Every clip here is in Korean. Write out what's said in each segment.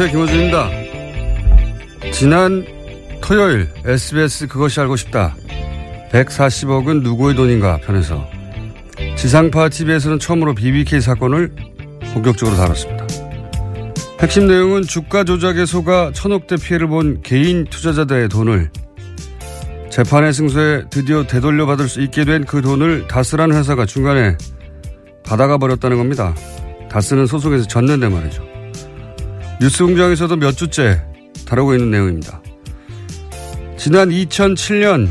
안녕하세요. 김호준입니다. 지난 토요일 SBS 그것이 알고 싶다. 140억은 누구의 돈인가 편에서 지상파 TV에서는 처음으로 BBK 사건을 본격적으로 다뤘습니다. 핵심 내용은 주가 조작에 속아 천억대 피해를 본 개인 투자자들의 돈을 재판의 승소에 드디어 되돌려 받을 수 있게 된 그 돈을 다스라는 회사가 중간에 받아가 버렸다는 겁니다. 다스는 소송에서 졌는데 말이죠. 뉴스 공장에서도 몇 주째 다루고 있는 내용입니다. 지난 2007년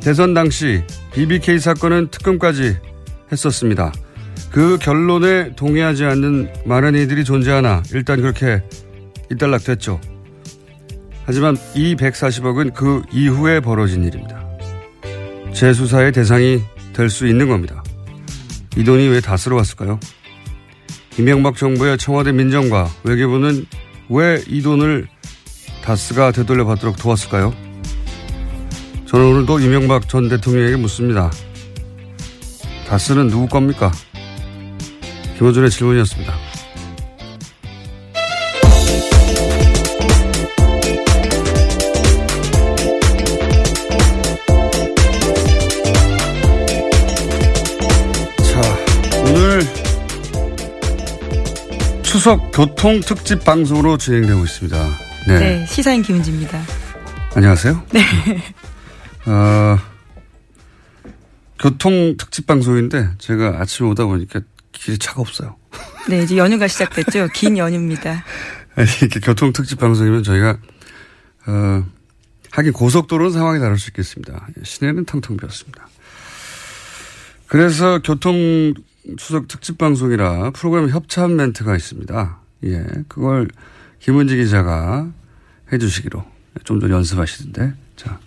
대선 당시 BBK 사건은 특검까지 했었습니다. 그 결론에 동의하지 않는 많은 이들이 존재하나 일단 그렇게 일단락됐죠. 하지만 이 140억은 그 이후에 벌어진 일입니다. 재수사의 대상이 될 수 있는 겁니다. 이 돈이 왜 다스러 왔을까요? 이명박 정부의 청와대 민정과 외교부는 왜 이 돈을 다스가 되돌려 받도록 도왔을까요? 저는 오늘도 이명박 전 대통령에게 묻습니다. 다스는 누구 겁니까? 김호준의 질문이었습니다. 추석 교통 특집 방송으로 진행되고 있습니다. 네. 네, 시사인 김은지입니다. 안녕하세요. 네. 어, 교통 특집 방송인데 제가 아침에 오다 보니까 길이 차가 없어요. 네, 이제 연휴가 시작됐죠. 긴 연휴입니다. 아니, 이렇게 교통 특집 방송이면 저희가 어, 하긴 고속도로는 상황이 다를 수 있겠습니다. 시내는 텅텅 비었습니다. 그래서 교통 추석 특집 방송이라 프로그램 협찬 멘트가 있습니다. 예, 그걸 김은지 기자가 해주시기로 좀 전에 연습하시던데 자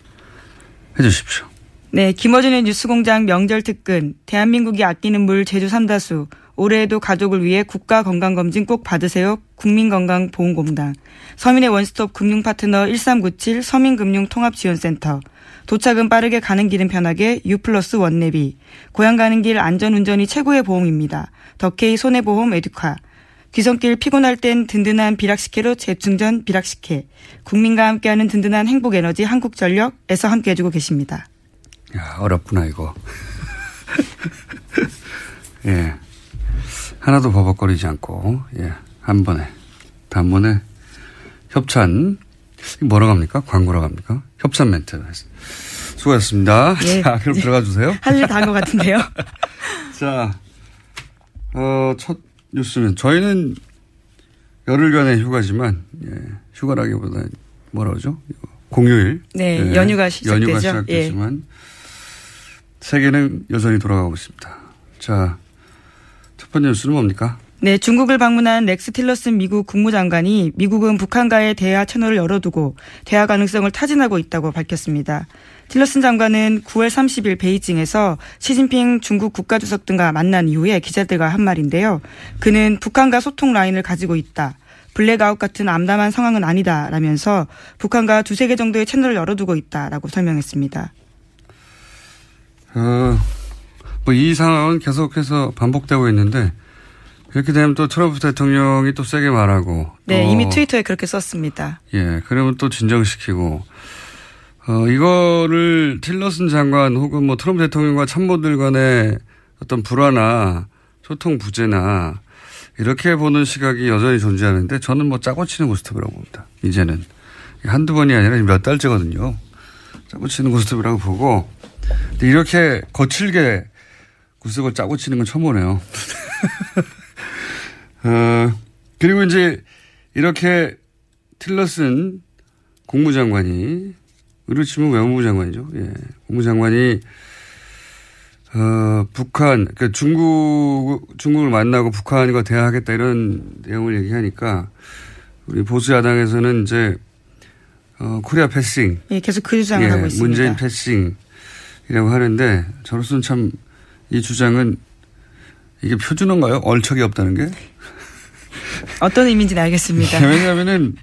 해주십시오. 네, 김어준의 뉴스공장 명절 특근, 대한민국이 아끼는 물 제주 삼다수, 올해에도 가족을 위해 국가 건강 검진 꼭 받으세요. 국민건강보험공단, 서민의 원스톱 금융 파트너 1397 서민금융통합지원센터, 도착은 빠르게 가는 길은 편하게 유플러스 원내비, 고향 가는 길 안전운전이 최고의 보험입니다. 덕케이 손해보험 에듀카, 귀성길 피곤할 땐 든든한 비락식혜로 재충전 비락식혜, 국민과 함께하는 든든한 행복에너지 한국전력에서 함께해주고 계십니다. 야, 어렵구나, 이거. 예. 하나도 버벅거리지 않고, 예. 한 번에, 단번에 협찬, 뭐라고 합니까? 광고라고 합니까? 협찬 멘트. 수고하셨습니다. 예. 자, 그럼 들어가 주세요. 할 일 다 한 것 같은데요. 자, 어, 첫 뉴스는 저희는 열흘간의 휴가지만, 예, 휴가라기보다 뭐라 그러죠? 공휴일. 네, 예. 연휴가 시작되죠. 연휴가 시작되지만 예. 세계는 여전히 돌아가고 있습니다. 자, 첫 번째 뉴스는 뭡니까? 네, 중국을 방문한 렉스 틸러슨 미국 국무장관이 미국은 북한과의 대화 채널을 열어두고 대화 가능성을 타진하고 있다고 밝혔습니다. 틸러슨 장관은 9월 30일 베이징에서 시진핑 중국 국가주석 등과 만난 이후에 기자들과 한 말인데요. 그는 북한과 소통 라인을 가지고 있다. 블랙아웃 같은 암담한 상황은 아니다 라면서 북한과 두세 개 정도의 채널을 열어두고 있다 라고 설명했습니다. 어, 뭐 이 상황은 계속해서 반복되고 있는데 그렇게 되면 또 트럼프 대통령이 또 세게 말하고. 네, 이미 트위터에 그렇게 썼습니다. 예, 그러면 또 진정시키고. 어, 이거를 틸러슨 장관 혹은 뭐 트럼프 대통령과 참모들 간의 어떤 불화나 소통 부재나 이렇게 보는 시각이 여전히 존재하는데 저는 뭐 짜고 치는 고스톱이라고 봅니다. 이제는. 한두 번이 아니라 몇 달째거든요. 짜고 치는 고스톱이라고 보고. 이렇게 거칠게 구석을 짜고 치는 건 처음 보네요. 어, 그리고 이제 이렇게 틸러슨 국무장관이 의료 치면 외무부 장관이죠. 예. 국무장관이 어, 북한, 그러니까 중국, 중국을 만나고 북한과 대화하겠다 이런 내용을 얘기하니까 우리 보수 야당에서는 이제 어, 코리아 패싱. 예, 계속 그 주장을 예, 하고 있습니다. 문재인 패싱이라고 하는데 저로서는 참 이 주장은 이게 표준어인가요? 얼척이 없다는 게? 어떤 의미인지는 알겠습니다. 왜냐하면은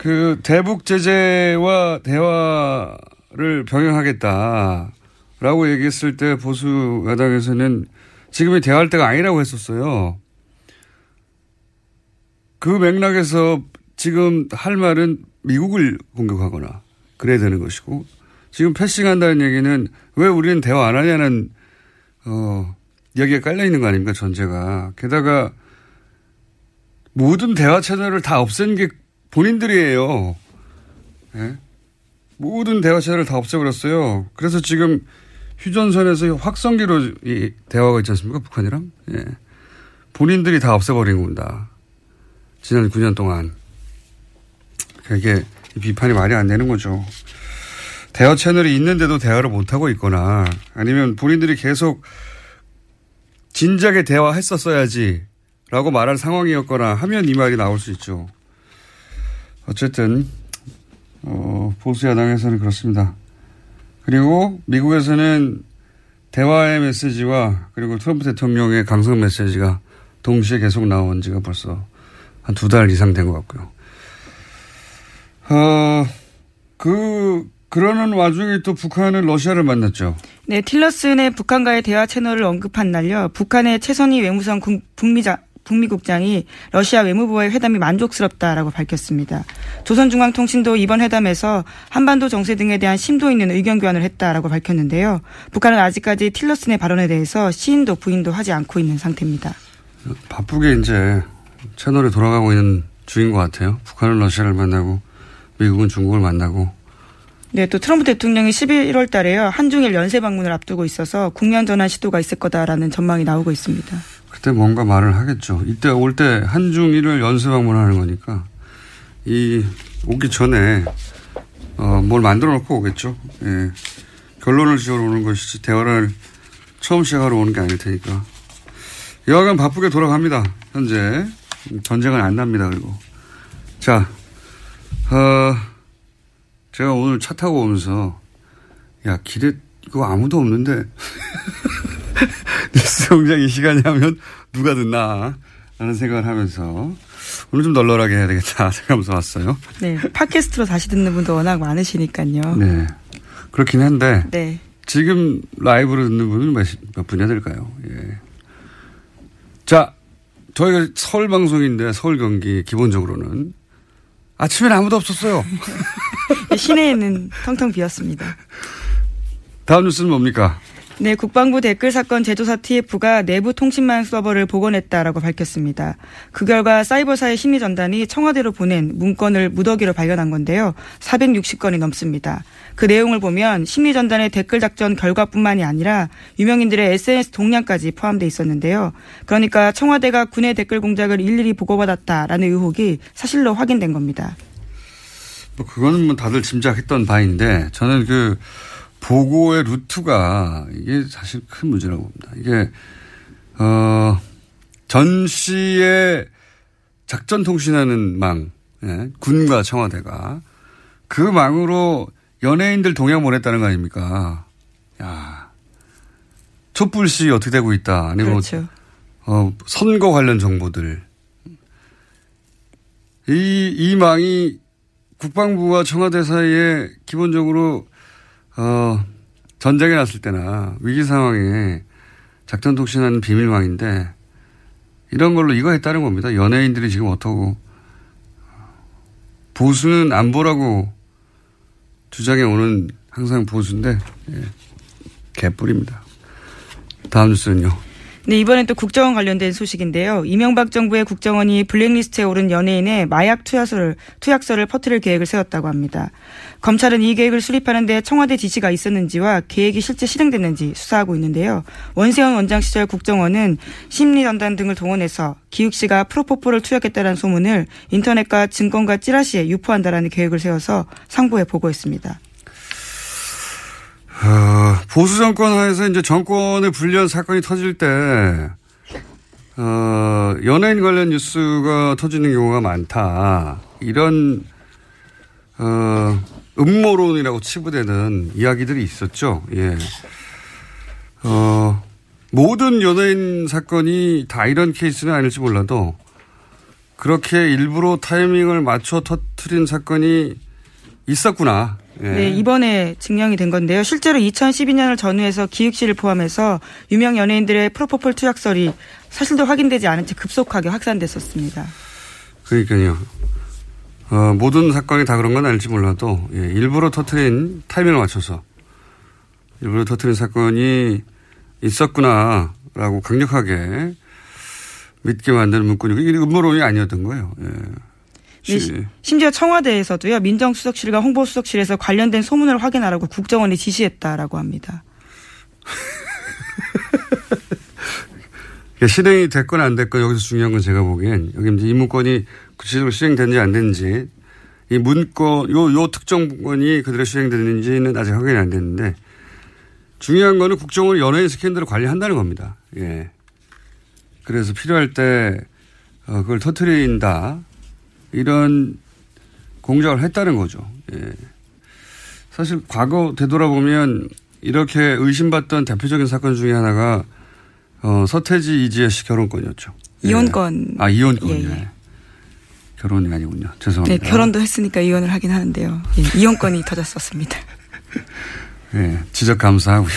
그 대북 제재와 대화를 병행하겠다라고 얘기했을 때 보수 야당에서는 지금이 대화할 때가 아니라고 했었어요. 그 맥락에서 지금 할 말은 미국을 공격하거나 그래야 되는 것이고 지금 패싱한다는 얘기는 왜 우리는 대화 안 하냐는 어 여기에 깔려 있는 거 아닙니까 전제가 게다가 모든 대화 채널을 다 없앤 게 본인들이에요. 네? 모든 대화 채널을 다 없애버렸어요. 그래서 지금 휴전선에서 확성기로 이 대화가 있지 않습니까? 북한이랑. 예. 본인들이 다 없애버린 겁니다. 지난 9년 동안. 그게 비판이 말이 안 되는 거죠. 대화 채널이 있는데도 대화를 못하고 있거나 아니면 본인들이 계속 진작에 대화했었어야지 라고 말할 상황이었거나 하면 이 말이 나올 수 있죠. 어쨌든, 어, 보수 야당에서는 그렇습니다. 그리고 미국에서는 대화의 메시지와 그리고 트럼프 대통령의 강성 메시지가 동시에 계속 나온 지가 벌써 한 두 달 이상 된 것 같고요. 어, 그, 그러는 와중에 또 북한은 러시아를 만났죠. 네, 틸러슨의 북한과의 대화 채널을 언급한 날요. 북한의 최선희 외무성 북미자, 북미 국장이 러시아 외무부와의 회담이 만족스럽다라고 밝혔습니다. 조선중앙통신도 이번 회담에서 한반도 정세 등에 대한 심도 있는 의견 교환을 했다라고 밝혔는데요. 북한은 아직까지 틸러슨의 발언에 대해서 시인도 부인도 하지 않고 있는 상태입니다. 바쁘게 이제 채널에 돌아가고 있는 중인 것 같아요. 북한은 러시아를 만나고 미국은 중국을 만나고 네, 또 트럼프 대통령이 11월 달에요. 한중일 연쇄 방문을 앞두고 있어서 국면 전환 시도가 있을 거다라는 전망이 나오고 있습니다. 그때 뭔가 말을 하겠죠. 이때 올 때 한중일을 연쇄 방문하는 거니까 이 오기 전에 어, 뭘 만들어 놓고 오겠죠. 예. 결론을 지으러 오는 것이지 대화를 처음 시작하러 오는 게 아닐 테니까. 여하간 바쁘게 돌아갑니다. 현재 전쟁은 안 납니다. 그리고 자, 어, 제가 오늘 차 타고 오면서 야 길에 그거 아무도 없는데 뉴스 공장 이 시간이 하면 누가 듣나 라는 생각을 하면서 오늘 좀 널널하게 해야 되겠다 생각하면서 왔어요. 네. 팟캐스트로 다시 듣는 분도 워낙 많으시니까요. 네. 그렇긴 한데. 네. 지금 라이브로 듣는 분은 몇, 몇 분이나 될까요? 예. 자, 저희가 서울 방송인데 서울 경기 기본적으로는 아침에는 아무도 없었어요. 시내에는 텅텅 비었습니다. 다음 뉴스는 뭡니까? 네, 국방부 댓글 사건 제조사 TF가 내부 통신망 서버를 복원했다라고 밝혔습니다. 그 결과 사이버사의 심리 전단이 청와대로 보낸 문건을 무더기로 발견한 건데요. 460건이 넘습니다. 그 내용을 보면 심리 전단의 댓글 작전 결과뿐만이 아니라 유명인들의 SNS 동향까지 포함돼 있었는데요. 그러니까 청와대가 군의 댓글 공작을 일일이 보고받았다라는 의혹이 사실로 확인된 겁니다. 뭐 그거는 뭐 다들 짐작했던 바인데 저는 그 보고의 루트가 이게 사실 큰 문제라고 봅니다. 이게 어 전 씨의 작전 통신하는 망 예, 군과 청와대가 그 망으로 연예인들 동향 보냈다는 거 아닙니까? 야 촛불시 어떻게 되고 있다. 아니면 그렇죠. 어, 선거 관련 정보들. 이, 이 망이 국방부와 청와대 사이에 기본적으로, 어, 전쟁이 났을 때나 위기 상황에 작전 통신하는 비밀망인데 이런 걸로 이거 했다는 겁니다. 연예인들이 지금 어떠고 보수는 안 보라고 주장해 오는 항상 보수인데 예. 개뿔입니다. 다음 뉴스는요. 네, 이번엔 또 국정원 관련된 소식인데요. 이명박 정부의 국정원이 블랙리스트에 오른 연예인의 마약 투약서를, 투약서를 퍼뜨릴 계획을 세웠다고 합니다. 검찰은 이 계획을 수립하는데 청와대 지시가 있었는지와 계획이 실제 실행됐는지 수사하고 있는데요. 원세훈 원장 시절 국정원은 심리전단 등을 동원해서 기욱 씨가 프로포폴을 투약했다는 소문을 인터넷과 증권과 찌라시에 유포한다라는 계획을 세워서 상부에 보고했습니다. 어, 보수 정권 하에서 이제 정권의 불리한 사건이 터질 때, 어, 연예인 관련 뉴스가 터지는 경우가 많다. 이런, 어, 음모론이라고 치부되는 이야기들이 있었죠. 예. 어, 모든 연예인 사건이 다 이런 케이스는 아닐지 몰라도 그렇게 일부러 타이밍을 맞춰 터트린 사건이 있었구나. 예. 네, 이번에 증명이 된 건데요. 실제로 2012년을 전후해서 기획 씨를 포함해서 유명 연예인들의 프로포폴 투약설이 사실도 확인되지 않은 채 급속하게 확산됐었습니다. 그러니까요. 어, 모든 사건이 다 그런 건 아닐지 몰라도 예, 일부러 터트린 타이밍을 맞춰서 일부러 터트린 사건이 있었구나라고 강력하게 믿게 만드는 문구니 이게 음모론이 아니었던 거예요. 예. 네, 심지어 청와대에서도요 민정수석실과 홍보수석실에서 관련된 소문을 확인하라고 국정원에 지시했다라고 합니다. 실행이 됐건 안 됐건 여기서 중요한 건 제가 보기엔 여기 이제 이 문건이 구체적으로 실행됐는지 안 됐는지 이 문건 요, 요 특정 문건이 그대로 실행됐는지는 아직 확인이 안 됐는데 중요한 거는 국정원이 연예인 스캔들을 관리한다는 겁니다. 예. 그래서 필요할 때 어, 그걸 터트린다. 이런 공작을 했다는 거죠. 예. 사실 과거 되돌아보면 이렇게 의심받던 대표적인 사건 중에 하나가 어, 서태지 이지혜 씨 결혼권이었죠. 이혼권. 예. 아, 이혼권. 예, 예. 결혼이 아니군요. 죄송합니다. 네, 결혼도 했으니까 이혼을 하긴 하는데요. 예, 이혼권이 터졌었습니다. 예, 지적 감사하고요.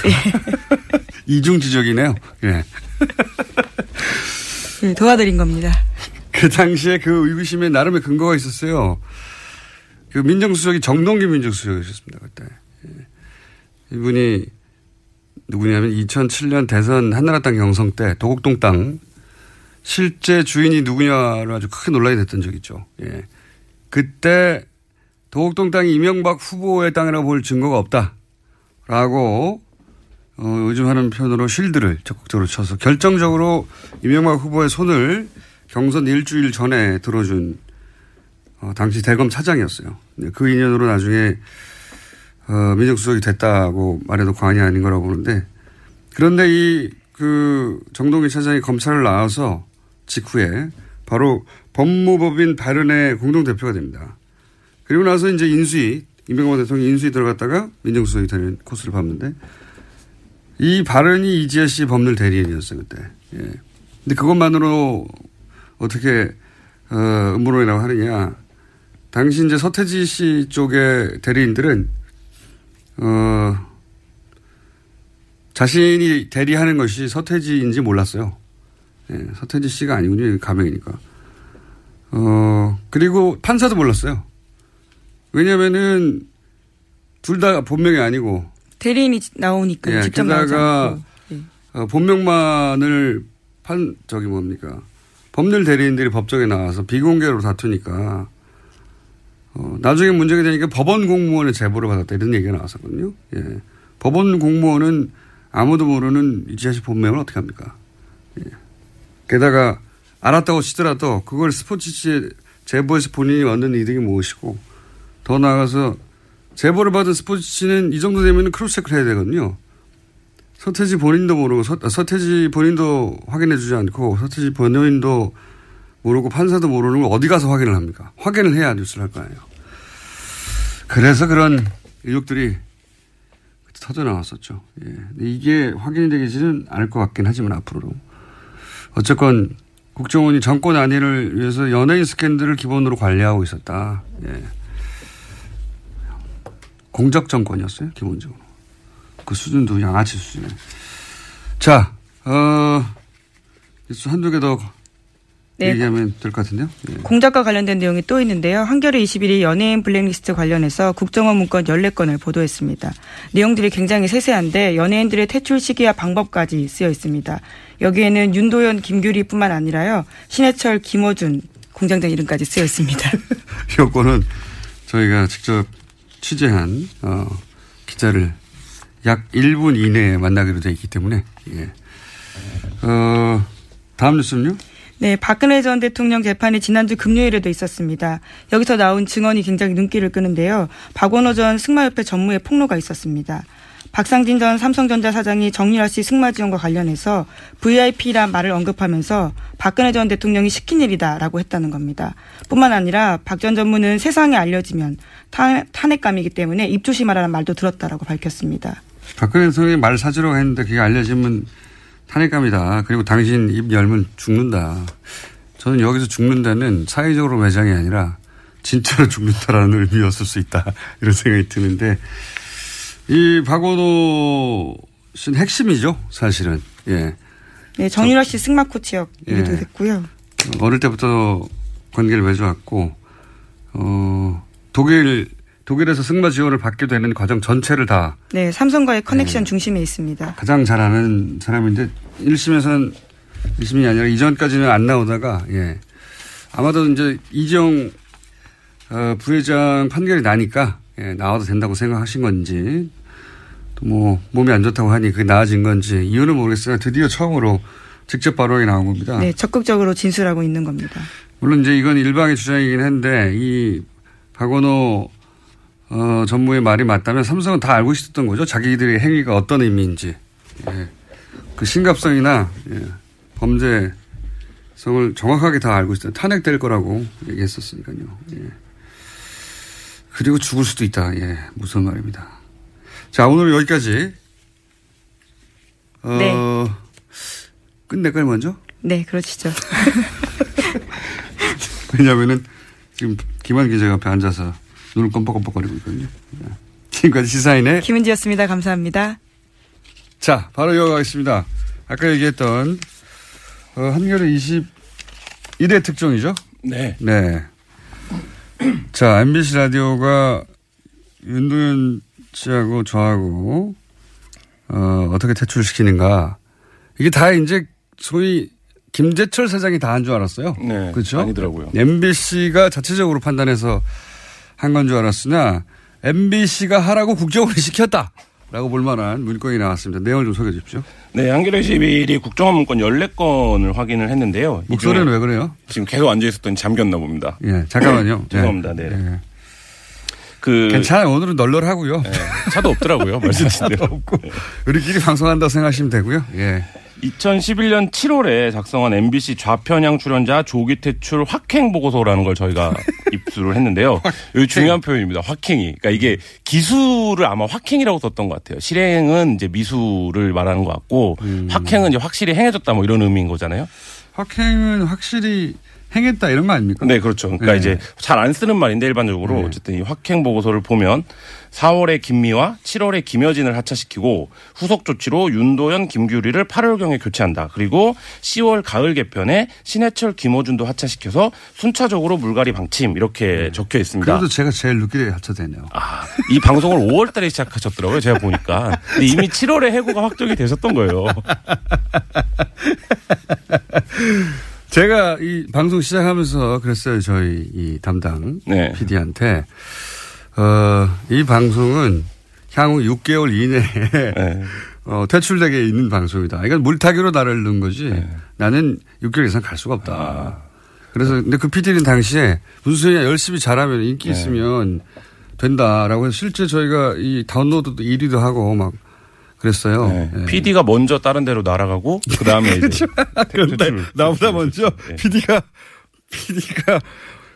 이중 지적이네요. 예. 예, 도와드린 겁니다. 그 당시에 그 의구심에 나름의 근거가 있었어요. 그 민정수석이 정동기 민정수석이셨습니다. 그때. 예. 이분이 누구냐면 2007년 대선 한나라당 경선 때 도곡동 땅 실제 주인이 누구냐를 아주 크게 논란이 됐던 적이 있죠. 예. 그때 도곡동 땅이 이명박 후보의 땅이라고 볼 증거가 없다. 라고 어, 요즘 하는 편으로 실드를 적극적으로 쳐서 결정적으로 이명박 후보의 손을 경선 일주일 전에 들어준 어, 당시 대검 차장이었어요. 그 인연으로 나중에 어, 민정수석이 됐다고 말해도 과언이 아닌 거라고 보는데 그런데 이 그 정동희 차장이 검찰을 나와서 직후에 바로 법무법인 발언의 공동대표가 됩니다. 그리고 나서 이제 인수위, 이명박 대통령이 인수위 들어갔다가 민정수석이 되는 코스를 밟는데 이 발언이 이지혜 씨 법률 대리인이었어요, 그때. 예. 근데 그것만으로 어떻게, 어, 음모론이라고 하느냐. 당시 이제 서태지 씨 쪽의 대리인들은, 어, 자신이 대리하는 것이 서태지인지 몰랐어요. 예, 서태지 씨가 아니군요. 가명이니까. 어, 그리고 판사도 몰랐어요. 왜냐면은 둘 다 본명이 아니고 대리인이 나오니까 예, 직접 게다가 예. 어, 본명만을 판 저기 뭡니까 법률 대리인들이 법정에 나와서 비공개로 다투니까 어, 나중에 문제가 되니까 법원 공무원의 제보를 받았다 이런 얘기가 나왔었거든요. 예. 법원 공무원은 아무도 모르는 이지아 씨 본명을 어떻게 합니까? 예. 게다가 알았다고 치더라도 그걸 스포츠지에 제보해서 본인이 얻는 이득이 무엇이고 더 나아가서 제보를 받은 스포츠는 이 정도 되면 cross check를 해야 되거든요. 서태지 본인도 모르고 서, 서태지 본인도 확인해 주지 않고 서태지 본인도 모르고 판사도 모르는 걸 어디 가서 확인을 합니까? 확인을 해야 뉴스를 할 거 아니에요. 그래서 그런 의혹들이 터져 나왔었죠. 예. 이게 확인이 되지는 않을 것 같긴 하지만 앞으로도. 어쨌건 국정원이 정권 안위를 위해서 연예인 스캔들을 기본으로 관리하고 있었다. 예. 공적 정권이었어요, 기본적으로. 그 수준도 양아치 수준에. 자, 어, 한두 개 더 네. 얘기하면 될 것 같은데요. 네. 공작과 관련된 내용이 또 있는데요. 한겨레 21이 연예인 블랙리스트 관련해서 국정원 문건 14건을 보도했습니다. 내용들이 굉장히 세세한데 연예인들의 퇴출 시기와 방법까지 쓰여 있습니다. 여기에는 윤도현, 김규리뿐만 아니라요. 신해철, 김호준 공장장 이름까지 쓰여 있습니다. 이 건은 저희가 직접 취재한 어, 기자를 약 1분 이내에 만나기로 되어 있기 때문에 예. 어, 다음 뉴스는요? 네, 박근혜 전 대통령 재판이 지난주 금요일에도 있었습니다. 여기서 나온 증언이 굉장히 눈길을 끄는데요. 박원호 전 승마협회 전무의 폭로가 있었습니다. 박상진 전 삼성전자 사장이 정유라 씨 승마 지원과 관련해서 VIP란 말을 언급하면서 박근혜 전 대통령이 시킨 일이다라고 했다는 겁니다. 뿐만 아니라 박 전 전무는 세상에 알려지면 탄핵감이기 때문에 입조심하라는 말도 들었다라고 밝혔습니다. 박근혜 대통령이 말 사주라고 했는데 그게 알려지면 탄핵감이다. 그리고 당신 입 열면 죽는다. 저는 여기서 죽는다는 사회적으로 매장이 아니라 진짜로 죽는다라는 의미였을 수 있다. 이런 생각이 드는데 이 박원호 씨는 핵심이죠. 사실은. 예. 네, 정유라 씨 승마 코치였기도 예. 됐고요. 어릴 때부터 관계를 맺어왔고 어 독일 독일에서 승마 지원을 받게 되는 과정 전체를 다. 네, 삼성과의 커넥션 네. 중심에 있습니다. 가장 잘하는 사람인데 1심에서는 1심이 아니라 이전까지는 안 나오다가 예. 아마도 이제 이정 어, 부회장 판결이 나니까 예, 나와도 된다고 생각하신 건지 또 뭐 몸이 안 좋다고 하니 그게 나아진 건지 이유는 모르겠으나 드디어 처음으로 직접 발언이 나온 겁니다. 네, 적극적으로 진술하고 있는 겁니다. 물론 이제 이건 일방의 주장이긴 한데 이 박원호 어, 전무의 말이 맞다면 삼성은 다 알고 있었던 거죠. 자기들의 행위가 어떤 의미인지. 예. 그 심각성이나 예. 범죄성을 정확하게 다 알고 있어요. 탄핵될 거라고 얘기했었으니까요. 예. 그리고 죽을 수도 있다. 예. 무서운 말입니다. 자, 오늘 여기까지. 어, 네. 끝낼까요, 먼저? 네, 그러시죠. 왜냐면은 지금 김한 기자가 앞에 앉아서 눈을 껌뻑껌뻑거리고 있거든요. 네. 지금까지 시사인의 김은지였습니다. 감사합니다. 자, 바로 이어가겠습니다. 아까 얘기했던 어, 한겨레 21회 특종이죠? 네. 네. 자, MBC 라디오가 윤도현 씨하고 저하고 어, 어떻게 퇴출시키는가. 이게 다 이제 소위 김재철 사장이 다 한 줄 알았어요. 네. 그렇죠? 아니더라고요. MBC가 자체적으로 판단해서 한 건 줄 알았으나 MBC가 하라고 국정원이 시켰다. 라고 볼 만한 문건이 나왔습니다. 내용을 좀 소개해 주십시오. 네, 한겨레 21이 국정원 문건 14건을 확인을 했는데요. 목소리는 왜 그래요? 지금 계속 앉아 있었더니 잠겼나 봅니다. 예, 잠깐만요. 죄송합니다. 네. 네. 그 괜찮아요. 오늘은 널널하고요. 네, 차도 없더라고요. 말씀드린 대로. 없고 우리끼리 방송한다고 생각하시면 되고요. 예. 2011년 7월에 작성한 MBC 좌편향 출연자 조기 퇴출 확행 보고서라는 걸 저희가 입수를 했는데요. 여기 중요한 표현입니다. 확행이. 그러니까 이게 기술을 아마 확행이라고 썼던 것 같아요. 실행은 이제 미수를 말하는 것 같고 음. 확행은 이제 확실히 행해졌다 뭐 이런 의미인 거잖아요. 확행은 확실히 행했다 이런 거 아닙니까? 네, 그렇죠. 그러니까 네. 이제 잘 안 쓰는 말인데 일반적으로 네. 어쨌든 이 확행 보고서를 보면 4월에 김미화, 7월에 김여진을 하차시키고 후속 조치로 윤도현, 김규리를 8월경에 교체한다. 그리고 10월 가을 개편에 신해철, 김호준도 하차시켜서 순차적으로 물갈이 방침 이렇게 네. 적혀 있습니다. 그래도 제가 제일 늦게 하차되네요. 아, 이 방송을 5월 달에 시작하셨더라고요. 제가 보니까. 근데 이미 7월에 해고가 확정이 되셨던 거예요. 제가 이 방송 시작하면서 그랬어요. 저희 이 담당 네. PD한테 어, 이 방송은 향후 6개월 이내에 네. 어, 퇴출되게 있는 방송이다. 이건 물타기로 나를 넣은 거지. 네. 나는 6개월 이상 갈 수가 없다. 아. 그래서 근데 그 PD는 당시에 무슨 소리냐 열심히 잘하면 인기 네. 있으면 된다라고 해서 실제 저희가 이 다운로드도 1위도 하고 막 그랬어요. 네. 예. PD가 먼저 다른 데로 날아가고 그 다음에 이제 그런데 퇴출, 나보다 먼저 네. PD가 PD가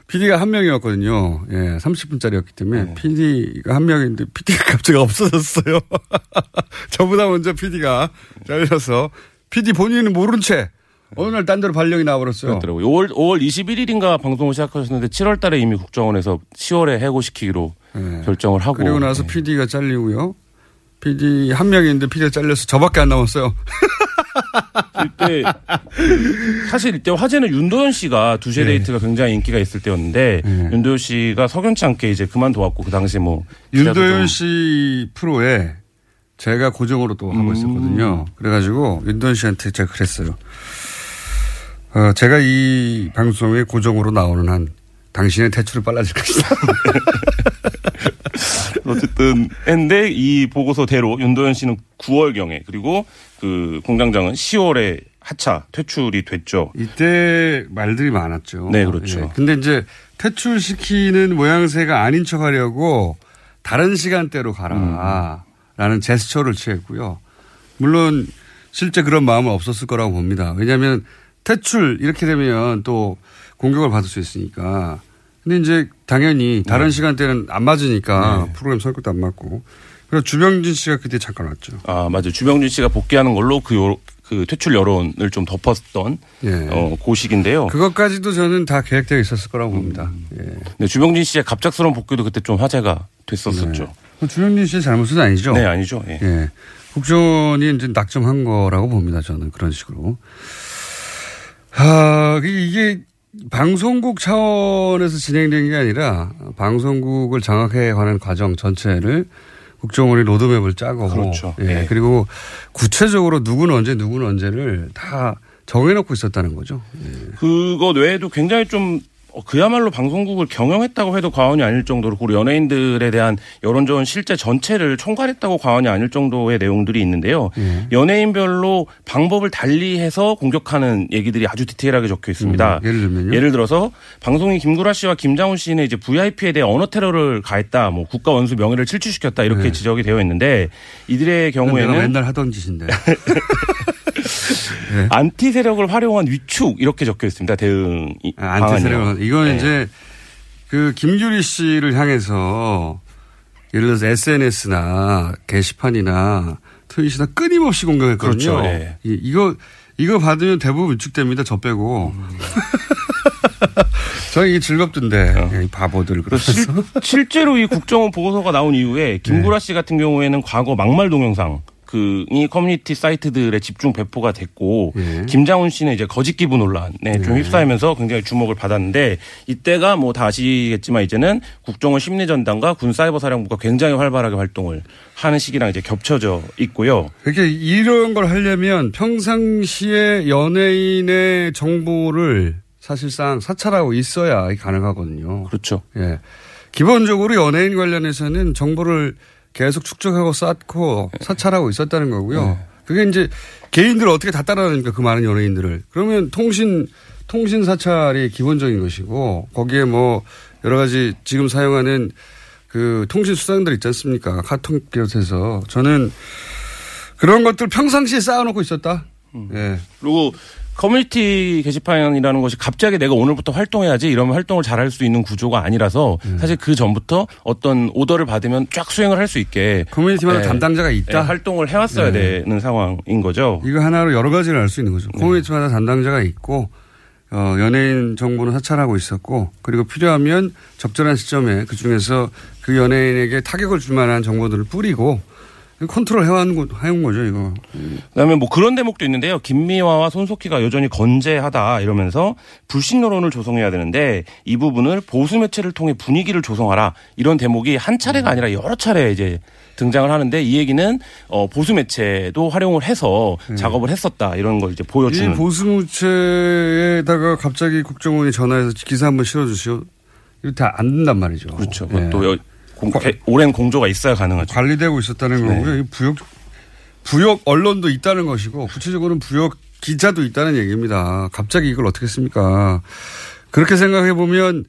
PD가 한 명이었거든요. 예, 30분짜리였기 때문에 네. PD가 한 명인데 PD가 갑자기 없어졌어요. 저보다 먼저 PD가 잘려서 PD 본인은 모른 채 어느 날 딴 데로 발령이 나와버렸어요. 그렇더라고요. 5월, 5월 21일인가 방송을 시작하셨는데 7월 달에 이미 국정원에서 10월에 해고시키기로 네. 결정을 하고. 그리고 나서 네. PD가 잘리고요. PD 한 명인데 PD가 잘려서 저밖에 안 남았어요. 이때 사실 이때 화제는 윤도현 씨가 두시에 네. 데이트가 굉장히 인기가 있을 때였는데 네. 윤도현 씨가 석연치 않게 이제 그만둬왔고 그 당시 뭐 윤도현 씨 프로에 제가 고정으로 또 하고 음. 있었거든요. 그래가지고 윤도현 씨한테 제가 그랬어요. 어, 제가 이 방송에 고정으로 나오는 한 당신의 대출이 빨라질 것이다. 좀 어쨌든 했는데 이 보고서대로 윤도현 씨는 9월경에 그리고 그 공장장은 10월에 하차 퇴출이 됐죠. 이때 말들이 많았죠. 네, 그렇죠. 예. 근데 이제 퇴출시키는 모양새가 아닌 척 하려고 다른 시간대로 가라. 라는 제스처를 취했고요. 물론 실제 그런 마음은 없었을 거라고 봅니다. 왜냐하면 퇴출 이렇게 되면 또 공격을 받을 수 있으니까. 근데 이제 당연히 다른 시간대는 안 맞으니까 프로그램 성격도 안 맞고. 그래서 주병진 씨가 그때 잠깐 왔죠. 아 맞아요. 주병준 씨가 복귀하는 걸로 그, 요, 그 퇴출 여론을 좀 덮었던 예. 어, 고식인데요. 그것까지도 저는 다 계획되어 있었을 거라고 봅니다. 예. 네, 주병진 씨의 갑작스러운 복귀도 그때 좀 화제가 됐었었죠. 그 주현진 씨의 잘못은 아니죠? 네, 아니죠. 예. 예. 국정원이 이제 낙점한 거라고 봅니다. 저는 그런 식으로. 아, 이게 방송국 차원에서 진행된 게 아니라 방송국을 장악해 가는 과정 전체를 국정원이 로드맵을 짜고 그렇죠. 예. 예. 그리고 구체적으로 누구는 언제 누구는 언제를 다 정해놓고 있었다는 거죠. 예. 그것 외에도 굉장히 좀 어, 그야말로 방송국을 경영했다고 해도 과언이 아닐 정도로 그리고 연예인들에 대한 여론조원 실제 전체를 총괄했다고 과언이 아닐 정도의 내용들이 있는데요. 예. 연예인별로 방법을 달리해서 공격하는 얘기들이 아주 디테일하게 적혀 있습니다. 음, 예를 들면요. 예를 들어서 방송인 김구라 씨와 김장훈 씨는 이제 VIP에 대해 언어 테러를 가했다, 뭐 국가 원수 명예를 침취시켰다 이렇게 네. 지적이 되어 있는데 이들의 경우에는 맨날 하던 짓인데. 안티 세력을 활용한 위축 이렇게 적혀 있습니다. 대응 이- 아, 안티 세력은 방안이요. 이건 네. 이제 그 김규리 씨를 향해서 예를 들어서 SNS나 게시판이나 트윗이나 끊임없이 공격했거든요. 그렇죠, 예. 이, 이거 이거 받으면 대부분 위축됩니다. 저 빼고. 저는 이게 즐겁던데 어. 이 바보들 그래서 실, 실제로 이 국정원 보고서가 나온 이후에 김구라 씨 같은 경우에는 과거 막말 동영상 그이 커뮤니티 사이트들에 집중 배포가 됐고 예. 김장훈 씨는 이제 거짓 기부 논란에 좀 휩싸이면서 굉장히 주목을 받았는데 이때가 뭐 다 아시겠지만 이제는 국정원 심리전단과 군 사이버 사령부가 굉장히 활발하게 활동을 하는 시기랑 이제 겹쳐져 있고요. 이렇게 이런 걸 하려면 평상시에 연예인의 정보를 사실상 사찰하고 있어야 가능하거든요. 그렇죠. 예. 기본적으로 연예인 관련해서는 정보를 계속 축적하고 쌓고 사찰하고 있었다는 거고요. 그게 이제 개인들을 어떻게 다 따라하니까 그 많은 연예인들을. 그러면 통신, 통신 사찰이 기본적인 것이고 거기에 뭐 여러 가지 지금 사용하는 그 통신 수단들 있지 않습니까? 카톡 비롯해서 저는 그런 것들 평상시에 쌓아놓고 있었다. 예. 그리고 커뮤니티 게시판이라는 것이 갑자기 내가 오늘부터 활동해야지 이러면 활동을 잘할 수 있는 구조가 아니라서 음. 사실 그 전부터 어떤 오더를 받으면 쫙 수행을 할 수 있게 커뮤니티마다 예, 담당자가 예, 있다. 활동을 해왔어야 네. 되는 상황인 거죠. 이거 하나로 여러 가지를 알 수 있는 거죠. 커뮤니티마다 담당자가 있고 어, 연예인 정보는 사찰하고 있었고 그리고 필요하면 적절한 시점에 그 중에서 그 연예인에게 타격을 줄 만한 정보들을 뿌리고 컨트롤 해온, 거, 해온 거죠 이거. 그다음에 뭐 그런 대목도 있는데요. 김미화와 손석희가 여전히 건재하다 이러면서 불신 여론을 조성해야 되는데 이 부분을 보수 매체를 통해 분위기를 조성하라 이런 대목이 한 차례가 아니라 여러 차례 이제 등장을 하는데 이 얘기는 어 보수 매체도 활용을 해서 작업을 했었다 이런 걸 이제 이 보여주는 보수무체에다가 갑자기 국정원이 전화해서 기사 한번 실어주시오. 이거 다 안 된단 말이죠. 그렇죠. 예. 또 여- 공- 개- 오랜 공조가 있어야 가능하죠. 관리되고 있었다는 네. 거고요. 이 부역 부역 언론도 있다는 것이고 구체적으로는 부역 기자도 있다는 얘기입니다. 갑자기 이걸 어떻게 했습니까? 그렇게 생각해 보면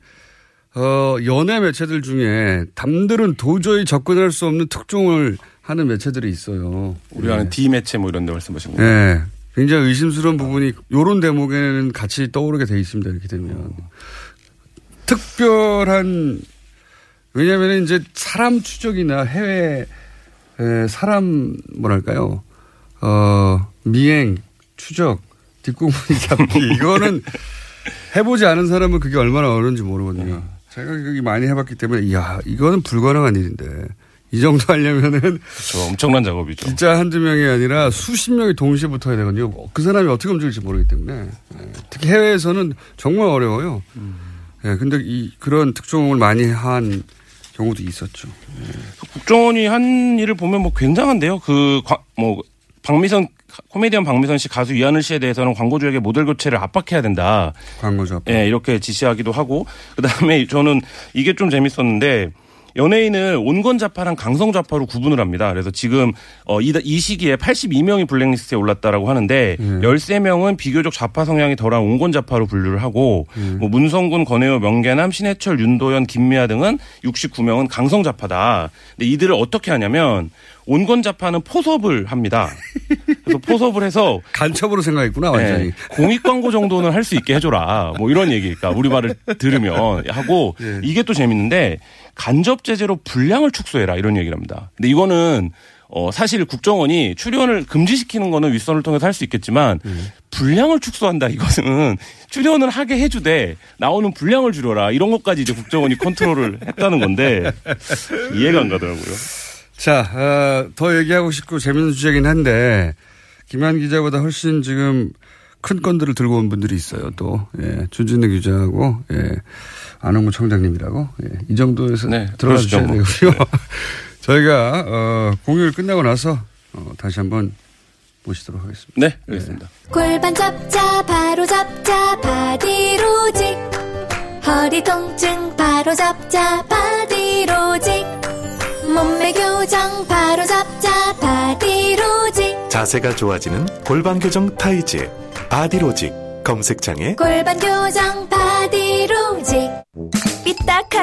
어, 연예 매체들 중에 남들은 도저히 접근할 수 없는 특종을 하는 매체들이 있어요. 우리 아는 D 매체 뭐 이런 데 말씀하신 거예요? 네. 굉장히 의심스러운 부분이 요런 대목에는 같이 떠오르게 돼 있습니다. 이렇게 되면. 특별한 왜냐하면 이제 사람 추적이나 해외 에, 사람 뭐랄까요 어 미행 추적 뒷공무니 잡기 이거는 해보지 않은 사람은 그게 얼마나 어려운지 모르거든요. 제가 그게 많이 해봤기 때문에 이야 이거는 불가능한 일인데 이 정도 하려면은 그렇죠. 엄청난 작업이죠. 진짜 한두 명이 아니라 수십 명이 동시에 붙어야 되거든요. 그 사람이 어떻게 움직일지 모르기 때문에 예. 특히 해외에서는 정말 어려워요. 예, 근데 이 그런 특종을 많이 한 경우도 있었죠. 국정원이 한 일을 보면 뭐 굉장한데요. 그 뭐 박미선 코미디언 박미선 씨 가수 이하늘 씨에 대해서는 광고주에게 모델 교체를 압박해야 된다. 광고주 압박. 예, 이렇게 지시하기도 하고 그다음에 저는 이게 좀 재밌었는데 연예인을 온건 좌파랑 강성 좌파로 구분을 합니다. 그래서 지금 어, 이, 이 시기에 82명이 블랙리스트에 올랐다라고 하는데 음. 13명은 비교적 좌파 성향이 덜한 온건 좌파로 분류를 하고 음. 뭐 문성군, 권혜호, 명계남, 신해철, 윤도현, 김미아 등은 69명은 강성 좌파다. 근데 이들을 어떻게 하냐면 온건 좌파는 포섭을 합니다. 그래서 포섭을 해서 간첩으로 생각했구나 완전히. 네, 공익 광고 정도는 할 수 있게 해줘라. 뭐 이런 얘기일까 우리 말을 들으면 하고 예. 이게 또 재밌는데 간접 제재로 분량을 축소해라 이런 얘기를 합니다. 근데 이거는 어 사실 국정원이 출연을 금지시키는 거는 윗선을 통해서 할 수 있겠지만 분량을 축소한다 이것은 출연을 하게 해주되 나오는 분량을 줄여라 이런 것까지 이제 국정원이 컨트롤을 했다는 건데 이해가 안 가더라고요. 자, 어, 더 얘기하고 싶고 재밌는 주제긴 한데 김한 기자보다 훨씬 지금 큰 건들을 들고 온 분들이 있어요. 또 예, 준진우 기자하고 예, 안홍구 청장님이라고 예, 이 정도에서 네, 들어가 주셔야 뭐. 되고요. 저희가 어, 공휴일 끝나고 나서 어, 다시 한번 모시도록 하겠습니다. 네, 알겠습니다. 골반 잡자 바로 잡자 바디로직 허리 통증 바로 잡자 바디로직 몸매 교정 바로 잡자 바디로직 자세가 좋아지는 골반 교정 타이즈 바디로직 검색창에 골반 교정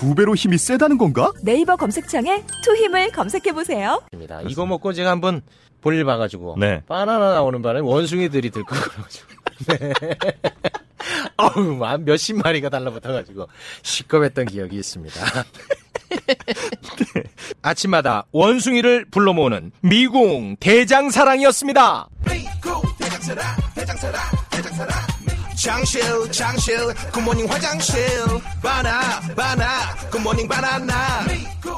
두 배로 힘이 세다는 건가? 네이버 검색창에 투 힘을 검색해 보세요. 입니다. 이거 먹고 제가 한번 볼일 봐가지고 네. 바나나 나오는 바람에 원숭이들이 들고 그래가지고 네. 어우 막 몇십 마리가 달라붙어가지고 식겁했던 기억이 있습니다. 아침마다 원숭이를 불러 모으는 미궁 대장사랑이었습니다. 장 실 장실 굿모닝 화장실. 바나 바나 굿모닝 바나나.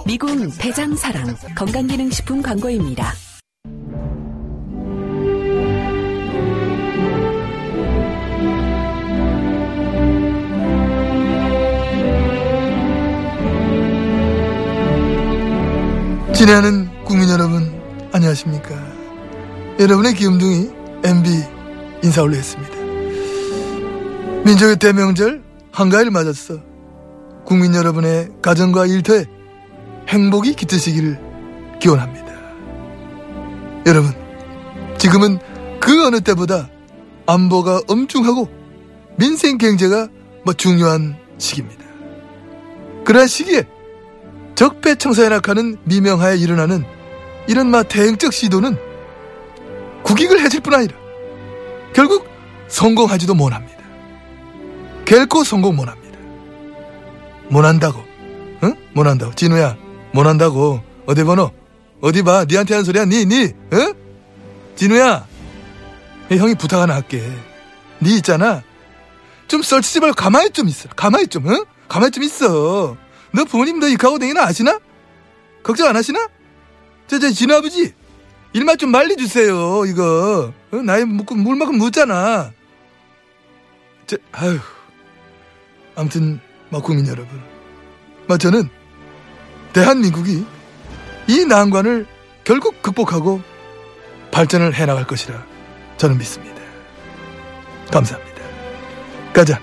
미궁 대장사랑 건강기능식품 광고입니다. 친애하는 국민 여러분 안녕하십니까? 여러분의 귀염둥이 MB 인사 올리겠습니다 민족의 대명절 한가위를 맞았어. 국민 여러분의 가정과 일터에 행복이 깃드시기를 기원합니다. 여러분 지금은 그 어느 때보다 안보가 엄중하고 민생 경제가 뭐 중요한 시기입니다. 그러한 시기에 적폐청사에 낙하는 미명하에 일어나는 이런 마 대행적 시도는 국익을 해칠 뿐 아니라 결국 성공하지도 못합니다. 결코 성공 못 합니다. 못 한다고, 응? 못 한다고. 진우야, 못 한다고. 어디 번호? 어디 봐? 니한테 하는 소리야? 니, 니, 응? 진우야, 야, 형이 부탁 하나 할게. 니 있잖아. 좀 썰치지 말고 가만히 좀 있어. 가만히 좀, 응? 가만히 좀 있어. 너 부모님 너 이카고 댕이나 아시나? 걱정 안 하시나? 저, 저, 진우 아버지. 일만 좀 말려주세요, 이거. 어, 나이 묻고 물만큼 묻잖아. 저, 아휴. 아무튼, 뭐, 국민 여러분. 뭐, 저는, 대한민국이 이 난관을 결국 극복하고 발전을 해나갈 것이라 저는 믿습니다. 감사합니다. 가자.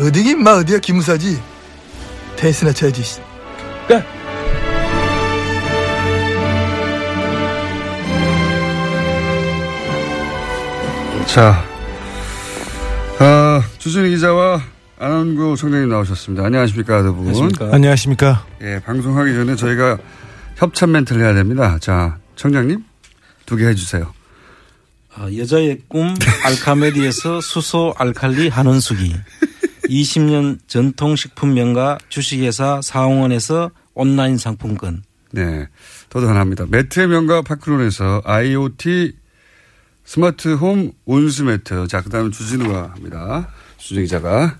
어디긴 마 어디야 기무사지. 테니스나 쳐야지. 씨. 가. 자, 아, 주진희 기자와 안원구 청장님 나오셨습니다. 안녕하십니까, 두 분. 안녕하십니까. 안녕하십니까. 예, 방송하기 전에 저희가 협찬 멘트를 해야 됩니다. 자, 청장님, 두 개 해주세요. 아, 여자의 꿈 알카메디에서 수소 알칼리 한원수기 20년 전통 식품 명가 주식회사 사홍원에서 온라인 상품권 네. 더도 하나입니다. 매트의 명가 파크론에서 IoT 스마트 홈 온수 매트. 자, 그 다음에 주진우가 합니다. 주진 기자가.